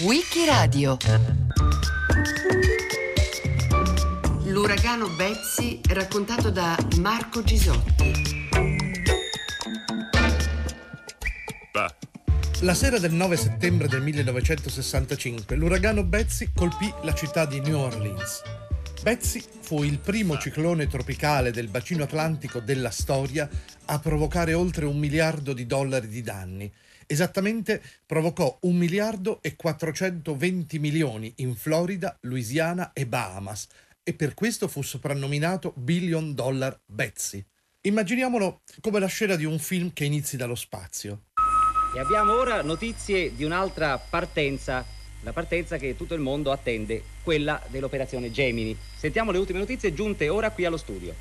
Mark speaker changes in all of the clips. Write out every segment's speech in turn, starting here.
Speaker 1: Wikiradio L'uragano Betsy raccontato da Marco Gisotti
Speaker 2: La sera del 9 settembre del 1965 l'uragano Betsy colpì la città di New Orleans. Betsy fu il primo ciclone tropicale del bacino atlantico della storia a provocare oltre un miliardo di dollari di danni. Esattamente provocò un miliardo e 420 milioni in Florida, Louisiana e Bahamas e per questo fu soprannominato Billion Dollar Betsy. Immaginiamolo come la scena di un film che inizi dallo spazio.
Speaker 3: E abbiamo ora notizie di un'altra partenza, la partenza che tutto il mondo attende, quella dell'operazione Gemini. Sentiamo le ultime notizie giunte ora qui allo studio.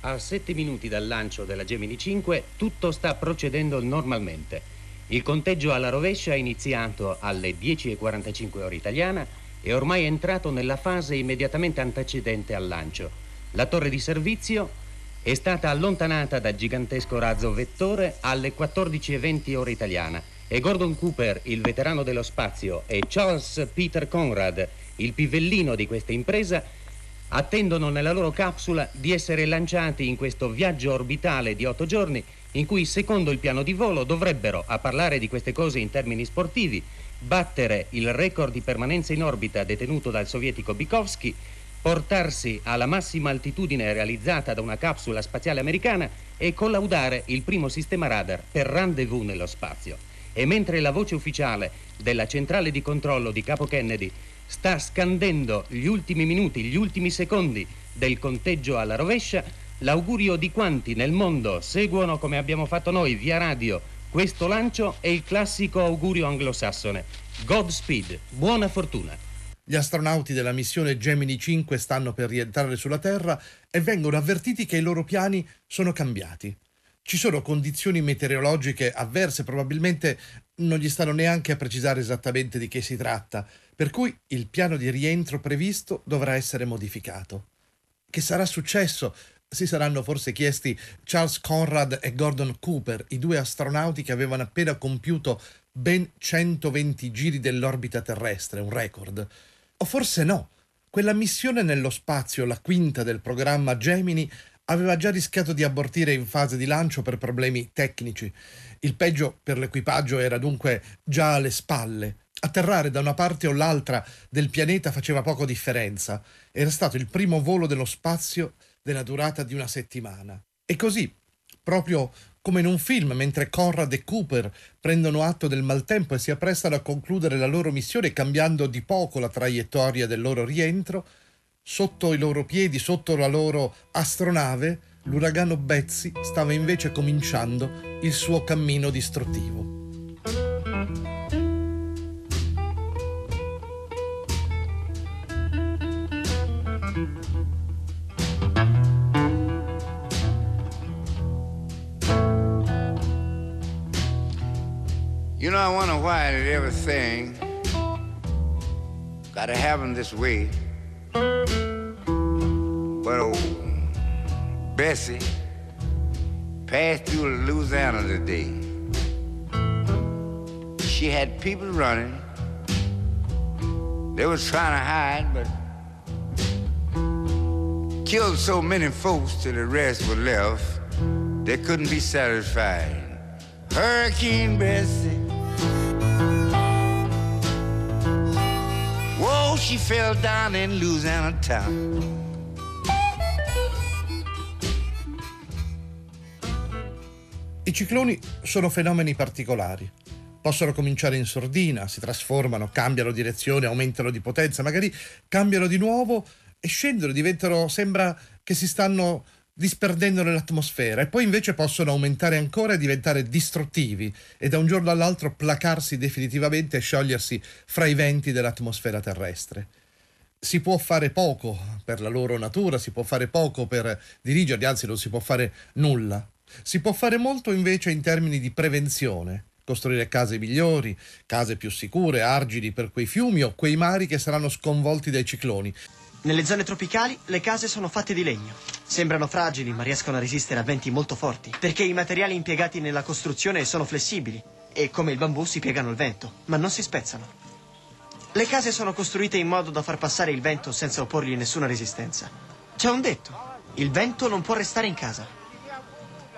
Speaker 4: A sette minuti dal lancio della Gemini 5 tutto sta procedendo normalmente. Il conteggio alla rovescia è iniziato alle 10.45 ora italiana e ormai è entrato nella fase immediatamente antecedente al lancio. La torre di servizio è stata allontanata da gigantesco razzo vettore alle 14.20 ora italiana e Gordon Cooper, il veterano dello spazio, e Charles Peter Conrad, il pivellino di questa impresa, attendono nella loro capsula di essere lanciati in questo viaggio orbitale di otto giorni in cui, secondo il piano di volo, dovrebbero, a parlare di queste cose in termini sportivi, battere il record di permanenza in orbita detenuto dal sovietico Bikovsky portarsi alla massima altitudine realizzata da una capsula spaziale americana e collaudare il primo sistema radar per rendezvous nello spazio. E mentre la voce ufficiale della centrale di controllo di Capo Kennedy sta scandendo gli ultimi minuti, gli ultimi secondi del conteggio alla rovescia, l'augurio di quanti nel mondo seguono come abbiamo fatto noi via radio questo lancio è il classico augurio anglosassone. Godspeed, buona fortuna.
Speaker 2: Gli astronauti della missione Gemini 5 stanno per rientrare sulla Terra e vengono avvertiti che i loro piani sono cambiati. Ci sono condizioni meteorologiche avverse, probabilmente non gli stanno neanche a precisare esattamente di che si tratta, per cui il piano di rientro previsto dovrà essere modificato. Che sarà successo? Si saranno forse chiesti Charles Conrad e Gordon Cooper, i due astronauti che avevano appena compiuto ben 120 giri dell'orbita terrestre, un record. O forse no. Quella missione nello spazio, la quinta del programma Gemini, aveva già rischiato di abortire in fase di lancio per problemi tecnici. Il peggio per l'equipaggio era dunque già alle spalle. Atterrare da una parte o l'altra del pianeta faceva poco differenza. Era stato il primo volo dello spazio della durata di una settimana. E così, proprio come in un film, mentre Conrad e Cooper prendono atto del maltempo e si apprestano a concludere la loro missione cambiando di poco la traiettoria del loro rientro, sotto i loro piedi, sotto la loro astronave, l'uragano Betsy stava invece cominciando il suo cammino distruttivo.
Speaker 5: You know, I wonder why did everything gotta happen this way. But old Bessie passed through Louisiana today. She had people running. They was trying to hide, but killed so many folks till the rest were left. They couldn't be satisfied. Hurricane Bessie she fell down in Louisiana town.
Speaker 2: I cicloni sono fenomeni particolari. Possono cominciare in sordina, si trasformano, cambiano direzione, aumentano di potenza, magari cambiano di nuovo e scendono, diventano, sembra che si stanno disperdendo nell'atmosfera e poi invece possono aumentare ancora e diventare distruttivi e da un giorno all'altro placarsi definitivamente e sciogliersi fra i venti dell'atmosfera terrestre. Si può fare poco per la loro natura, si può fare poco per dirigerli, anzi non si può fare nulla. Si può fare molto invece in termini di prevenzione, costruire case migliori, case più sicure, argidi per quei fiumi o quei mari che saranno sconvolti dai cicloni.
Speaker 6: Nelle zone tropicali le case sono fatte di legno. Sembrano fragili ma riescono a resistere a venti molto forti perché i materiali impiegati nella costruzione sono flessibili. e come il bambù si piegano al vento, ma non si spezzano. Le case sono costruite in modo da far passare il vento senza opporgli nessuna resistenza. C'è un detto, il vento non può restare in casa.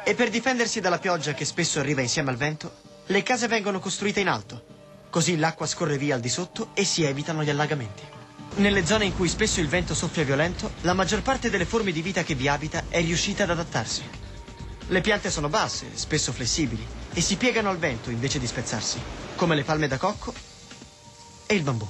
Speaker 6: E per difendersi dalla pioggia che spesso arriva insieme al vento, le case vengono costruite in alto. Così l'acqua scorre via al di sotto e si evitano gli allagamenti. Nelle zone in cui spesso il vento soffia violento, la maggior parte delle forme di vita che vi abita è riuscita ad adattarsi. Le piante sono basse, spesso flessibili, e si piegano al vento invece di spezzarsi, come le palme da cocco e il bambù.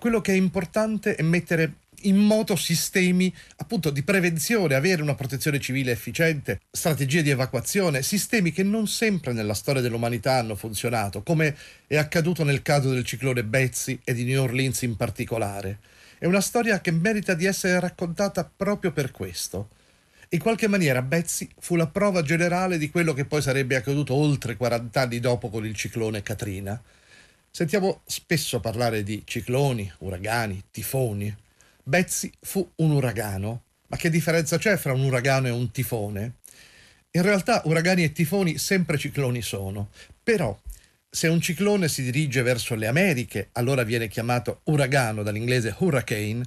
Speaker 2: Quello che è importante è mettere in moto sistemi appunto di prevenzione, avere una protezione civile efficiente, strategie di evacuazione, sistemi che non sempre nella storia dell'umanità hanno funzionato, come è accaduto nel caso del ciclone Betsy e di New Orleans in particolare. È una storia che merita di essere raccontata proprio per questo. In qualche maniera Betsy fu la prova generale di quello che poi sarebbe accaduto oltre 40 anni dopo con il ciclone Katrina. Sentiamo spesso parlare di cicloni, uragani, tifoni. Betsy fu un uragano. Ma che differenza c'è fra un uragano e un tifone? In realtà uragani e tifoni sempre cicloni sono, però se un ciclone si dirige verso le Americhe, allora viene chiamato uragano dall'inglese hurricane,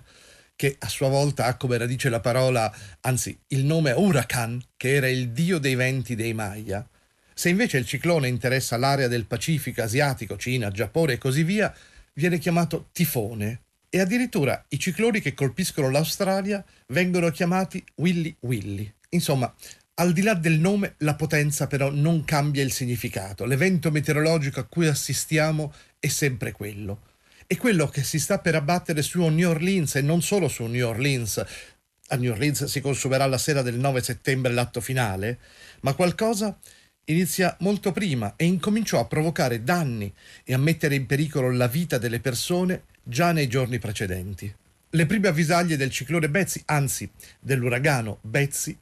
Speaker 2: che a sua volta ha come radice la parola, anzi il nome Huracan, che era il dio dei venti dei Maya. Se invece il ciclone interessa l'area del Pacifico asiatico, Cina, Giappone e così via, viene chiamato tifone. E addirittura i cicloni che colpiscono l'Australia vengono chiamati Willy Willy. Insomma, al di là del nome, la potenza però non cambia il significato. L'evento meteorologico a cui assistiamo è sempre quello. E quello che si sta per abbattere su New Orleans e non solo su New Orleans. A New Orleans si consumerà la sera del 9 settembre l'atto finale, ma qualcosa inizia molto prima e incominciò a provocare danni e a mettere in pericolo la vita delle persone già nei giorni precedenti. Le prime avvisaglie del ciclone Betsy, anzi dell'uragano Betsy,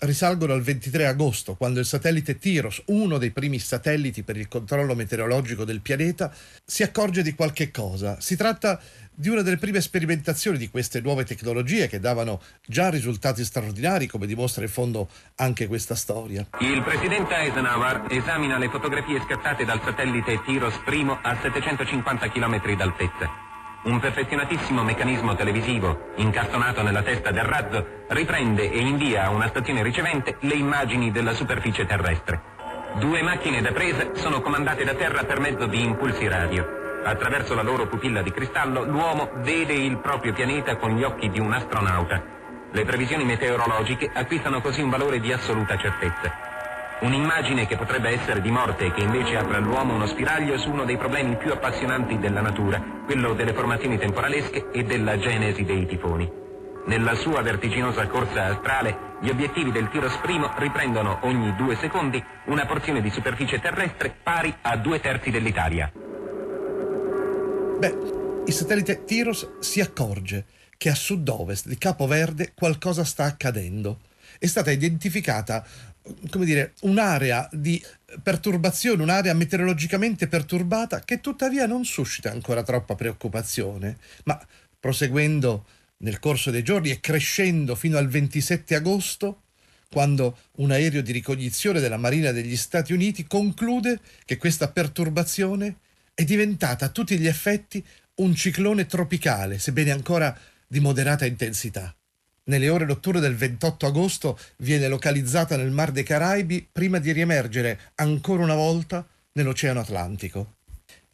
Speaker 2: risalgono al 23 agosto, quando il satellite Tiros, uno dei primi satelliti per il controllo meteorologico del pianeta, si accorge di qualche cosa. Si tratta di una delle prime sperimentazioni di queste nuove tecnologie che davano già risultati straordinari, come dimostra in fondo anche questa storia.
Speaker 7: Il presidente Eisenhower esamina le fotografie scattate dal satellite Tiros I a 750 km d'altezza. Un perfezionatissimo meccanismo televisivo, incastonato nella testa del razzo, riprende e invia a una stazione ricevente le immagini della superficie terrestre. Due macchine da presa sono comandate da terra per mezzo di impulsi radio. Attraverso la loro pupilla di cristallo, l'uomo vede il proprio pianeta con gli occhi di un astronauta. Le previsioni meteorologiche acquistano così un valore di assoluta certezza. Un'immagine che potrebbe essere di morte e che invece apre all'uomo uno spiraglio su uno dei problemi più appassionanti della natura, quello delle formazioni temporalesche e della genesi dei tifoni. Nella sua vertiginosa corsa astrale, gli obiettivi del Tiros I riprendono ogni due secondi una porzione di superficie terrestre pari a due terzi dell'Italia.
Speaker 2: Beh, il satellite Tiros si accorge che a sud-ovest di Capo Verde qualcosa sta accadendo. È stata identificata come dire, un'area di perturbazione, un'area meteorologicamente perturbata che tuttavia non suscita ancora troppa preoccupazione, ma proseguendo nel corso dei giorni e crescendo fino al 27 agosto, quando un aereo di ricognizione della Marina degli Stati Uniti conclude che questa perturbazione è diventata a tutti gli effetti un ciclone tropicale, sebbene ancora di moderata intensità nelle ore notturne del 28 agosto viene localizzata nel Mar dei Caraibi prima di riemergere ancora una volta nell'Oceano Atlantico.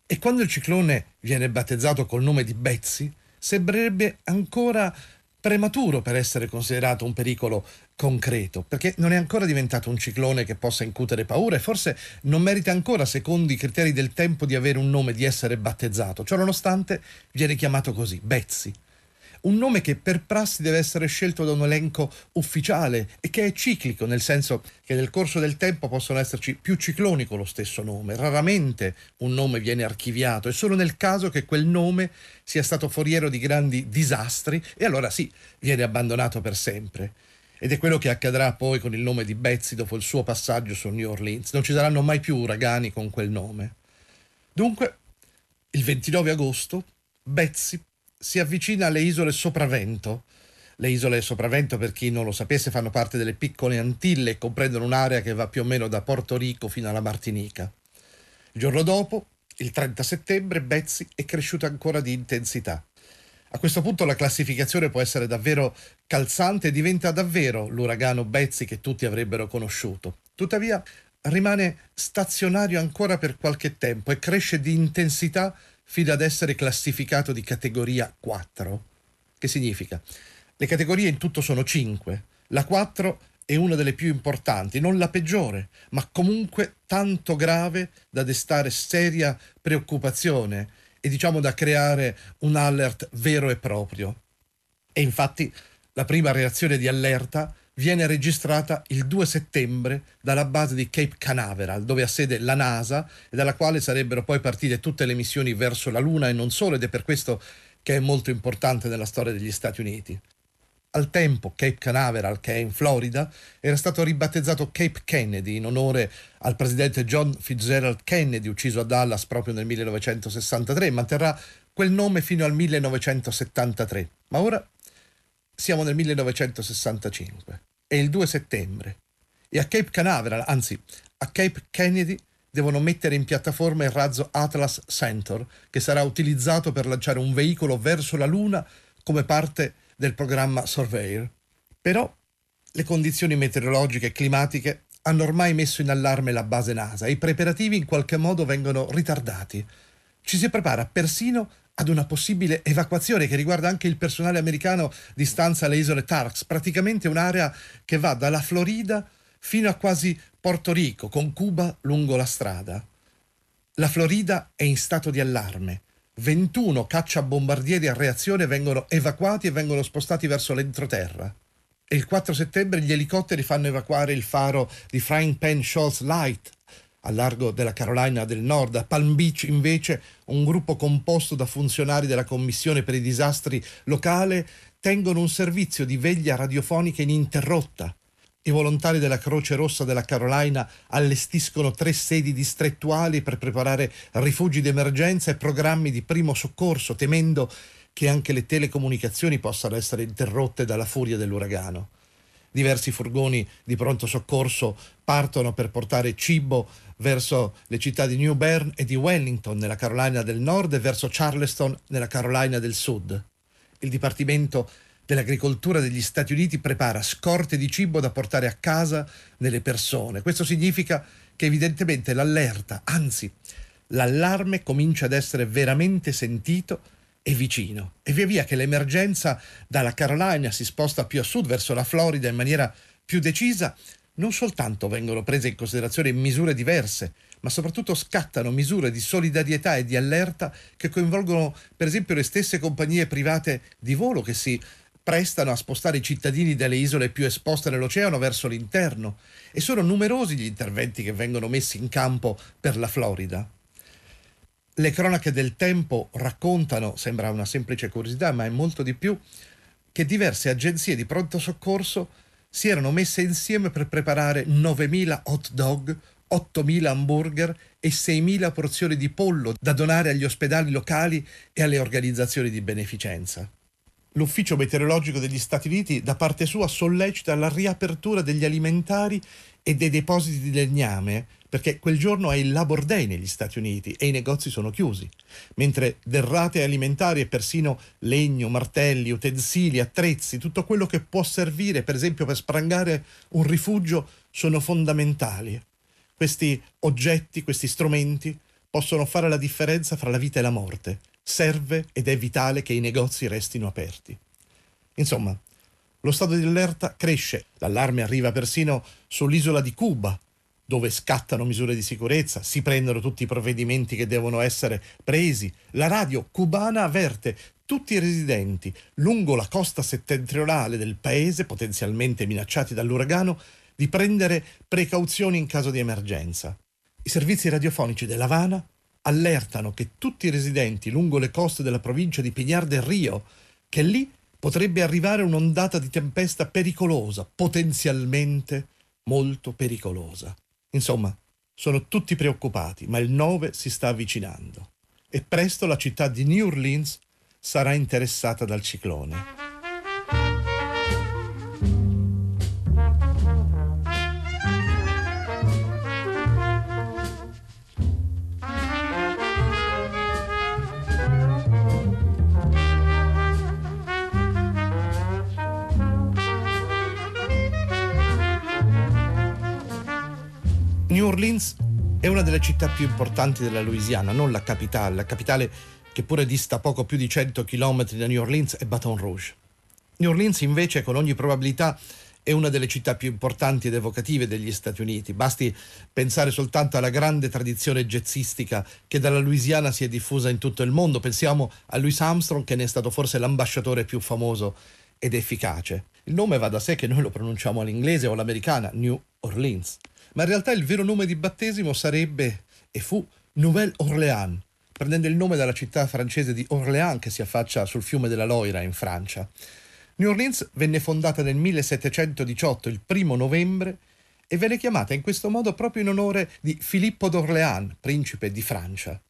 Speaker 2: E quando il ciclone viene battezzato col nome di Betsy, sembrerebbe ancora prematuro per essere considerato un pericolo concreto, perché non è ancora diventato un ciclone che possa incutere paura e forse non merita ancora, secondo i criteri del tempo, di avere un nome, di essere battezzato. Ciononostante viene chiamato così, Betsy un nome che per prassi deve essere scelto da un elenco ufficiale e che è ciclico, nel senso che nel corso del tempo possono esserci più cicloni con lo stesso nome. Raramente un nome viene archiviato, è solo nel caso che quel nome sia stato foriero di grandi disastri e allora sì, viene abbandonato per sempre. Ed è quello che accadrà poi con il nome di Betsy dopo il suo passaggio su New Orleans. Non ci saranno mai più uragani con quel nome. Dunque, il 29 agosto, Betsy si avvicina alle isole Sopravento. Le isole Sopravento, per chi non lo sapesse, fanno parte delle piccole Antille e comprendono un'area che va più o meno da Porto Rico fino alla Martinica. Il giorno dopo, il 30 settembre, Betsy è cresciuta ancora di intensità. A questo punto la classificazione può essere davvero calzante e diventa davvero l'uragano Betsy che tutti avrebbero conosciuto. Tuttavia rimane stazionario ancora per qualche tempo e cresce di intensità fino ad essere classificato di categoria 4. Che significa? Le categorie in tutto sono 5. La 4 è una delle più importanti, non la peggiore, ma comunque tanto grave da destare seria preoccupazione e diciamo da creare un alert vero e proprio. E infatti la prima reazione di allerta viene registrata il 2 settembre dalla base di Cape Canaveral, dove ha sede la NASA e dalla quale sarebbero poi partite tutte le missioni verso la Luna e non solo, ed è per questo che è molto importante nella storia degli Stati Uniti. Al tempo Cape Canaveral, che è in Florida, era stato ribattezzato Cape Kennedy in onore al presidente John Fitzgerald Kennedy, ucciso a Dallas proprio nel 1963, e manterrà quel nome fino al 1973. Ma ora siamo nel 1965. È il 2 settembre e a Cape Canaveral, anzi a Cape Kennedy, devono mettere in piattaforma il razzo Atlas Centaur, che sarà utilizzato per lanciare un veicolo verso la Luna come parte del programma Surveyor. Però le condizioni meteorologiche e climatiche hanno ormai messo in allarme la base NASA e i preparativi in qualche modo vengono ritardati. Ci si prepara persino ad una possibile evacuazione che riguarda anche il personale americano di stanza alle isole Turks, praticamente un'area che va dalla Florida fino a quasi Porto Rico, con Cuba lungo la strada. La Florida è in stato di allarme. 21 cacciabombardieri a reazione vengono evacuati e vengono spostati verso l'entroterra. E il 4 settembre gli elicotteri fanno evacuare il faro di Frying Pan Shoals Light al largo della Carolina del Nord. A Palm Beach invece un gruppo composto da funzionari della Commissione per i disastri locale tengono un servizio di veglia radiofonica ininterrotta i volontari della Croce Rossa della Carolina allestiscono tre sedi distrettuali per preparare rifugi d'emergenza e programmi di primo soccorso, temendo che anche le telecomunicazioni possano essere interrotte dalla furia dell'uragano. Diversi furgoni di pronto soccorso partono per portare cibo verso le città di New Bern e di Wellington nella Carolina del Nord e verso Charleston nella Carolina del Sud. Il Dipartimento dell'agricoltura degli Stati Uniti prepara scorte di cibo da portare a casa delle persone. Questo significa che evidentemente l'allerta, anzi l'allarme comincia ad essere veramente sentito e vicino. E via via che l'emergenza dalla Carolina si sposta più a sud verso la Florida in maniera più decisa, non soltanto vengono prese in considerazione misure diverse, ma soprattutto scattano misure di solidarietà e di allerta che coinvolgono per esempio le stesse compagnie private di volo che si prestano a spostare i cittadini dalle isole più esposte nell'oceano verso l'interno e sono numerosi gli interventi che vengono messi in campo per la Florida. Le cronache del tempo raccontano, sembra una semplice curiosità, ma è molto di più, che diverse agenzie di pronto soccorso si erano messe insieme per preparare 9.000 hot dog, 8.000 hamburger e 6.000 porzioni di pollo da donare agli ospedali locali e alle organizzazioni di beneficenza. l'Ufficio meteorologico degli Stati Uniti da parte sua sollecita la riapertura degli alimentari e dei depositi di legname, perché quel giorno è il Labor Day negli Stati Uniti e i negozi sono chiusi, mentre derrate alimentari e persino legno, martelli, utensili, attrezzi, tutto quello che può servire per esempio per sprangare un rifugio sono fondamentali. Questi oggetti, questi strumenti possono fare la differenza fra la vita e la morte serve ed è vitale che i negozi restino aperti. Insomma, lo stato di allerta cresce, l'allarme arriva persino sull'isola di Cuba, dove scattano misure di sicurezza, si prendono tutti i provvedimenti che devono essere presi. La radio cubana avverte tutti i residenti lungo la costa settentrionale del paese, potenzialmente minacciati dall'uragano, di prendere precauzioni in caso di emergenza. I servizi radiofonici dell'Havana allertano che tutti i residenti lungo le coste della provincia di Pinar del Rio, che lì potrebbe arrivare un'ondata di tempesta pericolosa, potenzialmente molto pericolosa. Insomma, sono tutti preoccupati, ma il 9 si sta avvicinando e presto la città di New Orleans sarà interessata dal ciclone. Orleans è una delle città più importanti della Louisiana, non la capitale, la capitale che pure dista poco più di 100 km da New Orleans è Baton Rouge. New Orleans invece con ogni probabilità è una delle città più importanti ed evocative degli Stati Uniti. Basti pensare soltanto alla grande tradizione jazzistica che dalla Louisiana si è diffusa in tutto il mondo. Pensiamo a Louis Armstrong che ne è stato forse l'ambasciatore più famoso ed efficace. Il nome va da sé che noi lo pronunciamo all'inglese o all'americana, New Orleans. Ma in realtà il vero nome di battesimo sarebbe e fu Nouvelle Orléans, prendendo il nome dalla città francese di Orléans che si affaccia sul fiume della Loira in Francia. New Orleans venne fondata nel 1718, il primo novembre, e venne chiamata in questo modo proprio in onore di Filippo d'Orléans, principe di Francia.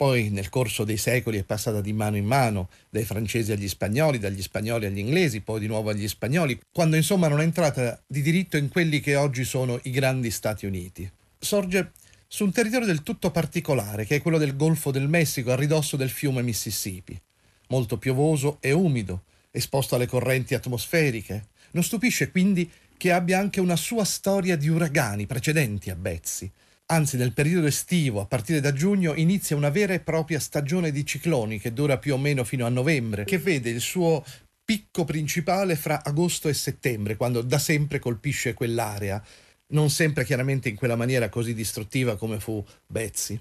Speaker 2: Poi nel corso dei secoli è passata di mano in mano, dai francesi agli spagnoli, dagli spagnoli agli inglesi, poi di nuovo agli spagnoli, quando insomma non è entrata di diritto in quelli che oggi sono i grandi Stati Uniti. Sorge su un territorio del tutto particolare, che è quello del Golfo del Messico, a ridosso del fiume Mississippi, molto piovoso e umido, esposto alle correnti atmosferiche. Non stupisce quindi che abbia anche una sua storia di uragani precedenti a Betsy. Anzi, nel periodo estivo, a partire da giugno, inizia una vera e propria stagione di cicloni che dura più o meno fino a novembre, che vede il suo picco principale fra agosto e settembre, quando da sempre colpisce quell'area non sempre chiaramente in quella maniera così distruttiva come fu Betsy.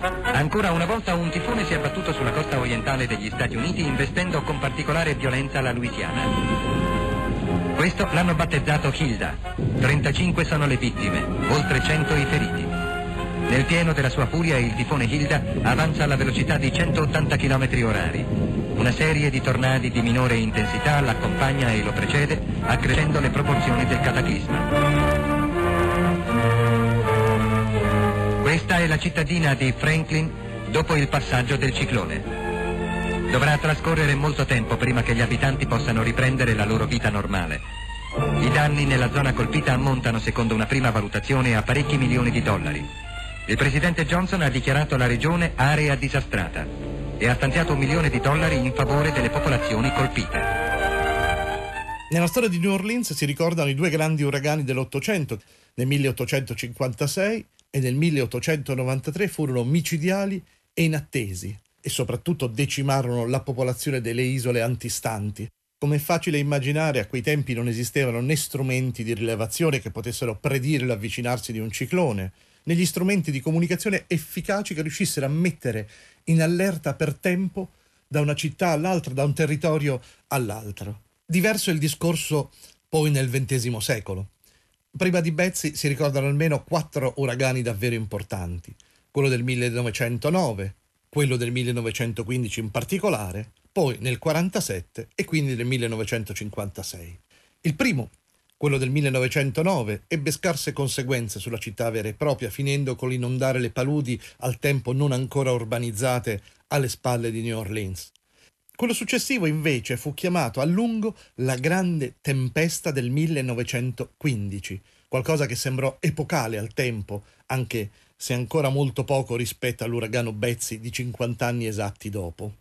Speaker 8: Ancora una volta un tifone si è abbattuto sulla costa orientale degli Stati Uniti investendo con particolare violenza la Louisiana. Questo l'hanno battezzato Hilda. 35 sono le vittime, oltre 100 i feriti. Nel pieno della sua furia il tifone Hilda avanza alla velocità di 180 km orari. Una serie di tornadi di minore intensità l'accompagna e lo precede, accrescendo le proporzioni del cataclisma. Questa è la cittadina di Franklin dopo il passaggio del ciclone. Dovrà trascorrere molto tempo prima che gli abitanti possano riprendere la loro vita normale. I danni nella zona colpita ammontano, secondo una prima valutazione, a parecchi milioni di dollari. Il presidente Johnson ha dichiarato la regione area disastrata e ha stanziato un milione di dollari in favore delle popolazioni colpite.
Speaker 2: Nella storia di New Orleans si ricordano i due grandi uragani dell'Ottocento, nel 1856 e nel 1893 furono micidiali e inattesi e soprattutto decimarono la popolazione delle isole antistanti. Come è facile immaginare, a quei tempi non esistevano né strumenti di rilevazione che potessero predire l'avvicinarsi di un ciclone, né gli strumenti di comunicazione efficaci che riuscissero a mettere in allerta per tempo da una città all'altra, da un territorio all'altro. Diverso è il discorso poi nel XX secolo. Prima di Betsy si ricordano almeno quattro uragani davvero importanti, quello del 1909, quello del 1915 in particolare, poi nel 1947 e quindi nel 1956. Il primo, quello del 1909, ebbe scarse conseguenze sulla città vera e propria, finendo con l'inondare le paludi al tempo non ancora urbanizzate alle spalle di New Orleans. Quello successivo invece fu chiamato a lungo la grande tempesta del 1915, qualcosa che sembrò epocale al tempo, anche se ancora molto poco rispetto all'uragano Betsy di 50 anni esatti dopo.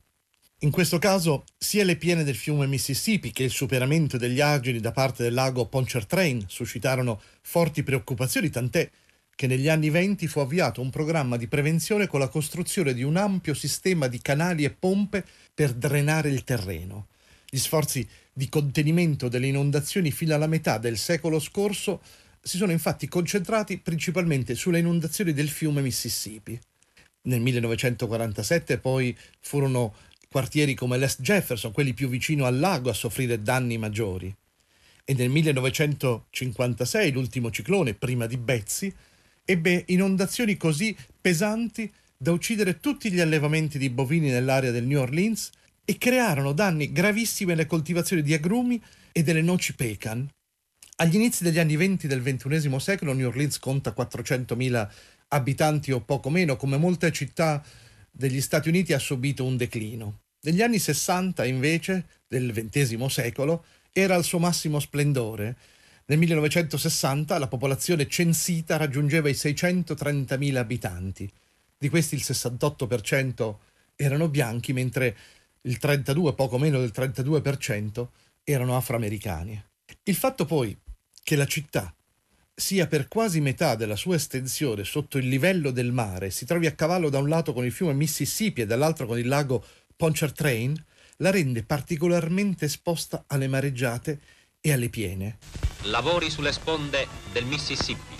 Speaker 2: In questo caso, sia le piene del fiume Mississippi che il superamento degli argini da parte del lago Pontchartrain suscitarono forti preoccupazioni, tant'è che negli anni venti fu avviato un programma di prevenzione con la costruzione di un ampio sistema di canali e pompe per drenare il terreno. Gli sforzi di contenimento delle inondazioni fino alla metà del secolo scorso si sono infatti concentrati principalmente sulle inondazioni del fiume Mississippi. Nel 1947 poi furono quartieri come l'Est Jefferson, quelli più vicino al lago, a soffrire danni maggiori. E nel 1956, l'ultimo ciclone, prima di Betsy, ebbe inondazioni così pesanti da uccidere tutti gli allevamenti di bovini nell'area del New Orleans e crearono danni gravissimi alle coltivazioni di agrumi e delle noci pecan. Agli inizi degli anni 20 del XXI secolo New Orleans conta 400.000 abitanti o poco meno, come molte città degli Stati Uniti ha subito un declino. Negli anni 60 invece del XX secolo era al suo massimo splendore nel 1960 la popolazione censita raggiungeva i 630.000 abitanti. Di questi il 68% erano bianchi, mentre il 32, poco meno del 32%, erano afroamericani. Il fatto poi che la città sia per quasi metà della sua estensione sotto il livello del mare, si trovi a cavallo da un lato con il fiume Mississippi e dall'altro con il lago Pontchartrain, la rende particolarmente esposta alle mareggiate e alle piene.
Speaker 9: Lavori sulle sponde del Mississippi.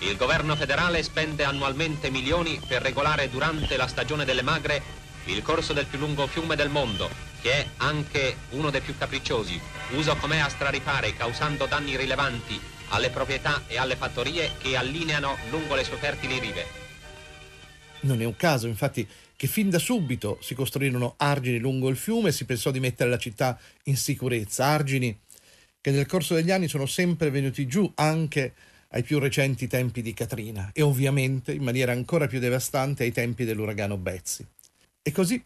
Speaker 9: Il governo federale spende annualmente milioni per regolare durante la stagione delle magre il corso del più lungo fiume del mondo, che è anche uno dei più capricciosi, uso com'è a straripare causando danni rilevanti alle proprietà e alle fattorie che allineano lungo le sue fertili rive.
Speaker 2: Non è un caso, infatti, che fin da subito si costruirono argini lungo il fiume e si pensò di mettere la città in sicurezza, argini che nel corso degli anni sono sempre venuti giù anche ai più recenti tempi di Katrina e ovviamente in maniera ancora più devastante ai tempi dell'uragano Betsy. E così,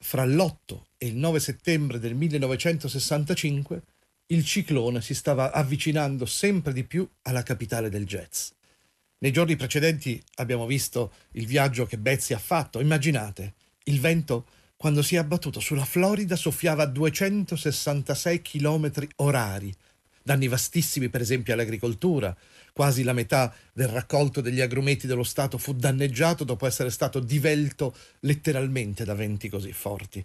Speaker 2: fra l'8 e il 9 settembre del 1965, il ciclone si stava avvicinando sempre di più alla capitale del jazz. Nei giorni precedenti abbiamo visto il viaggio che Betsy ha fatto. Immaginate, il vento quando si è abbattuto sulla Florida soffiava a 266 km orari. Danni vastissimi per esempio all'agricoltura. Quasi la metà del raccolto degli agrumeti dello Stato fu danneggiato dopo essere stato divelto letteralmente da venti così forti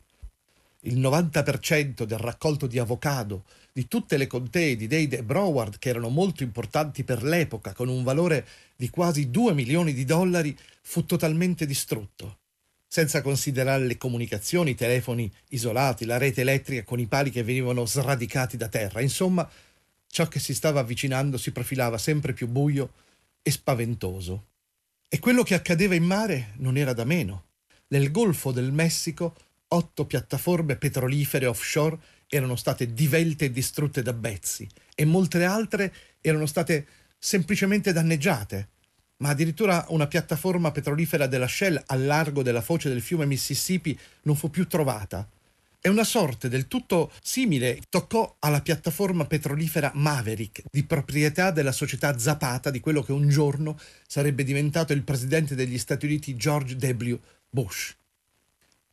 Speaker 2: il 90% del raccolto di avocado di tutte le contee di Dade e Broward, che erano molto importanti per l'epoca, con un valore di quasi 2 milioni di dollari, fu totalmente distrutto. Senza considerare le comunicazioni, i telefoni isolati, la rete elettrica con i pali che venivano sradicati da terra. Insomma, ciò che si stava avvicinando si profilava sempre più buio e spaventoso. E quello che accadeva in mare non era da meno. Nel Golfo del Messico otto piattaforme petrolifere offshore erano state divelte e distrutte da Betsy e molte altre erano state semplicemente danneggiate. Ma addirittura una piattaforma petrolifera della Shell al largo della foce del fiume Mississippi non fu più trovata. E una sorte del tutto simile toccò alla piattaforma petrolifera Maverick, di proprietà della società Zapata, di quello che un giorno sarebbe diventato il presidente degli Stati Uniti George W. Bush.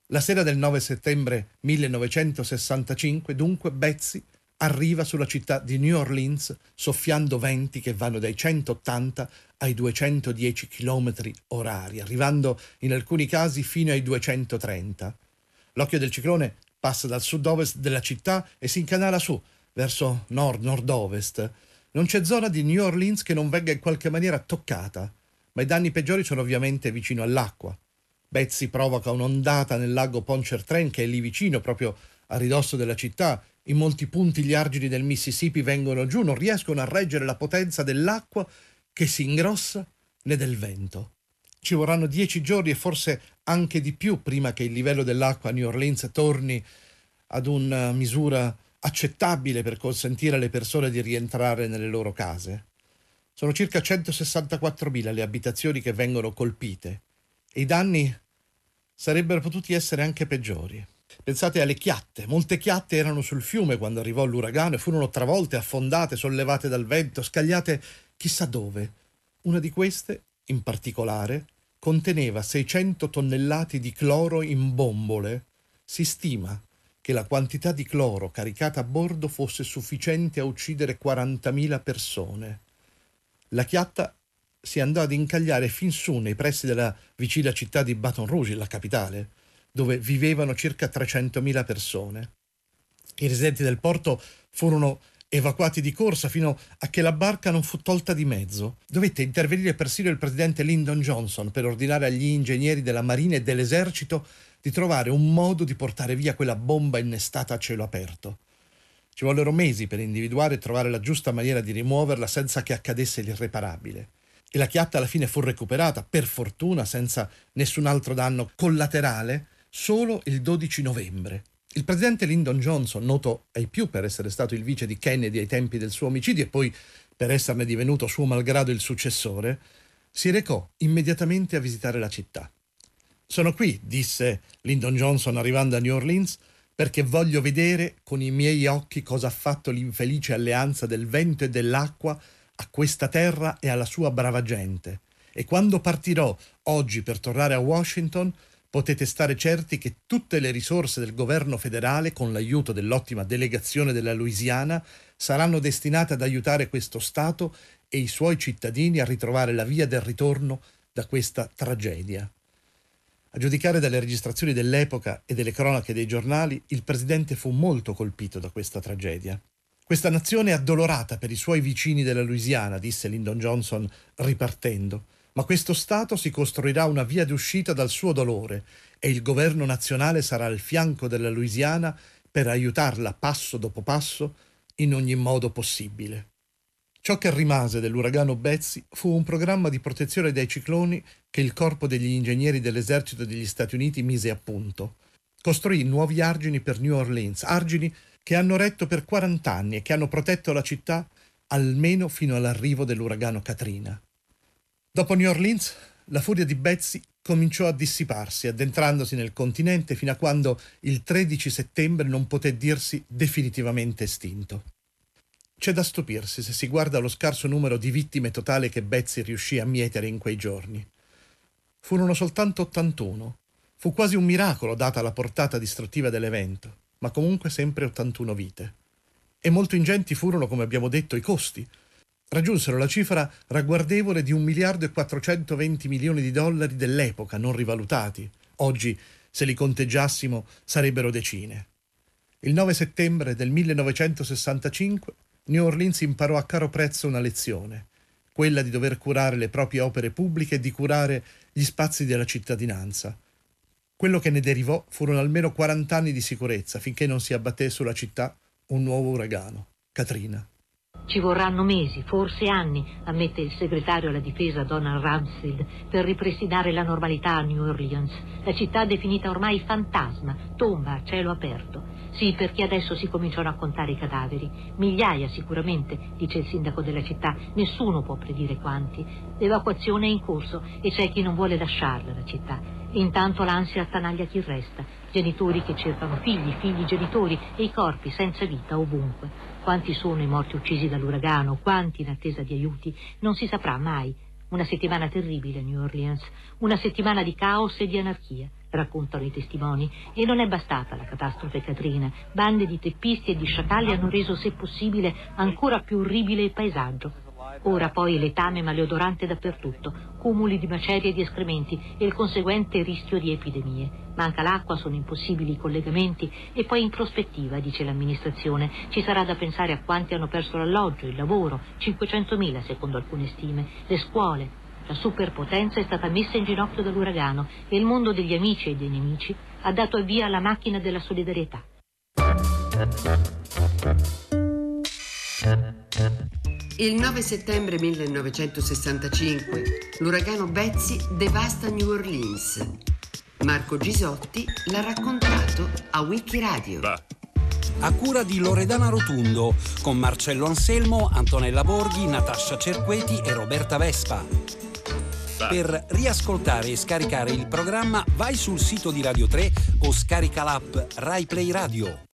Speaker 2: La sera del 9 settembre 1965, dunque, Betsy arriva sulla città di New Orleans soffiando venti che vanno dai 180 ai 210 km orari, arrivando in alcuni casi fino ai 230. L'occhio del ciclone passa dal sud-ovest della città e si incanala su, verso nord-nord-ovest. Non c'è zona di New Orleans che non venga in qualche maniera toccata, ma i danni peggiori sono ovviamente vicino all'acqua. Betsy provoca un'ondata nel lago Pontchartrain che è lì vicino, proprio a ridosso della città. In molti punti gli argini del Mississippi vengono giù, non riescono a reggere la potenza dell'acqua che si ingrossa né del vento. Ci vorranno dieci giorni e forse anche di più prima che il livello dell'acqua a New Orleans torni ad una misura accettabile per consentire alle persone di rientrare nelle loro case. Sono circa 164.000 le abitazioni che vengono colpite i danni sarebbero potuti essere anche peggiori. Pensate alle chiatte. Molte chiatte erano sul fiume quando arrivò l'uragano e furono travolte, affondate, sollevate dal vento, scagliate chissà dove. Una di queste, in particolare, conteneva 600 tonnellate di cloro in bombole. Si stima che la quantità di cloro caricata a bordo fosse sufficiente a uccidere 40.000 persone. La chiatta si andò ad incagliare fin su nei pressi della vicina città di Baton Rouge, la capitale, dove vivevano circa 300.000 persone. I residenti del porto furono evacuati di corsa fino a che la barca non fu tolta di mezzo. Dovette intervenire persino il presidente Lyndon Johnson per ordinare agli ingegneri della Marina e dell'esercito di trovare un modo di portare via quella bomba innestata a cielo aperto. Ci vollero mesi per individuare e trovare la giusta maniera di rimuoverla senza che accadesse l'irreparabile e la chiatta alla fine fu recuperata, per fortuna senza nessun altro danno collaterale, solo il 12 novembre. Il presidente Lyndon Johnson, noto ai più per essere stato il vice di Kennedy ai tempi del suo omicidio e poi per esserne divenuto suo malgrado il successore, si recò immediatamente a visitare la città. Sono qui, disse Lyndon Johnson arrivando a New Orleans, perché voglio vedere con i miei occhi cosa ha fatto l'infelice alleanza del vento e dell'acqua a questa terra e alla sua brava gente. E quando partirò oggi per tornare a Washington, potete stare certi che tutte le risorse del governo federale, con l'aiuto dell'ottima delegazione della Louisiana, saranno destinate ad aiutare questo Stato e i suoi cittadini a ritrovare la via del ritorno da questa tragedia. A giudicare dalle registrazioni dell'epoca e delle cronache dei giornali, il presidente fu molto colpito da questa tragedia. Questa nazione è addolorata per i suoi vicini della Louisiana, disse Lyndon Johnson ripartendo, ma questo Stato si costruirà una via d'uscita dal suo dolore e il governo nazionale sarà al fianco della Louisiana per aiutarla passo dopo passo in ogni modo possibile. Ciò che rimase dell'uragano Betsy fu un programma di protezione dai cicloni che il corpo degli ingegneri dell'esercito degli Stati Uniti mise a punto. Costruì nuovi argini per New Orleans, argini che hanno retto per 40 anni e che hanno protetto la città almeno fino all'arrivo dell'uragano Katrina. Dopo New Orleans, la furia di Betsy cominciò a dissiparsi, addentrandosi nel continente fino a quando il 13 settembre non poté dirsi definitivamente estinto. C'è da stupirsi se si guarda lo scarso numero di vittime totali che Betsy riuscì a mietere in quei giorni. Furono soltanto 81. Fu quasi un miracolo data la portata distruttiva dell'evento ma comunque sempre 81 vite. E molto ingenti furono, come abbiamo detto, i costi. Raggiunsero la cifra ragguardevole di 1 miliardo e 420 milioni di dollari dell'epoca, non rivalutati. Oggi, se li conteggiassimo, sarebbero decine. Il 9 settembre del 1965 New Orleans imparò a caro prezzo una lezione, quella di dover curare le proprie opere pubbliche e di curare gli spazi della cittadinanza. Quello che ne derivò furono almeno 40 anni di sicurezza finché non si abbatté sulla città un nuovo uragano, Katrina.
Speaker 10: Ci vorranno mesi, forse anni, ammette il segretario alla difesa Donald Rumsfeld, per ripristinare la normalità a New Orleans, la città definita ormai fantasma, tomba a cielo aperto. Sì, perché adesso si cominciano a contare i cadaveri. Migliaia sicuramente, dice il sindaco della città, nessuno può predire quanti. L'evacuazione è in corso e c'è chi non vuole lasciarla la città. Intanto l'ansia attanaglia chi resta, genitori che cercano figli, figli genitori e i corpi senza vita ovunque. Quanti sono i morti uccisi dall'uragano, quanti in attesa di aiuti, non si saprà mai. Una settimana terribile a New Orleans, una settimana di caos e di anarchia, raccontano i testimoni, e non è bastata la catastrofe Katrina. Bande di teppisti e di sciacalli hanno reso, se possibile, ancora più orribile il paesaggio. Ora poi letame maleodorante dappertutto, cumuli di macerie e di escrementi e il conseguente rischio di epidemie. Manca l'acqua, sono impossibili i collegamenti e poi in prospettiva, dice l'amministrazione, ci sarà da pensare a quanti hanno perso l'alloggio, il lavoro, 500.000 secondo alcune stime, le scuole. La superpotenza è stata messa in ginocchio dall'uragano e il mondo degli amici e dei nemici ha dato avvio alla macchina della solidarietà.
Speaker 1: Il 9 settembre 1965 l'uragano Betsy devasta New Orleans. Marco Gisotti l'ha raccontato a Wikiradio.
Speaker 11: A cura di Loredana Rotundo, con Marcello Anselmo, Antonella Borghi, Natascia Cerqueti e Roberta Vespa. Per riascoltare e scaricare il programma vai sul sito di Radio 3 o scarica l'app Rai Play Radio.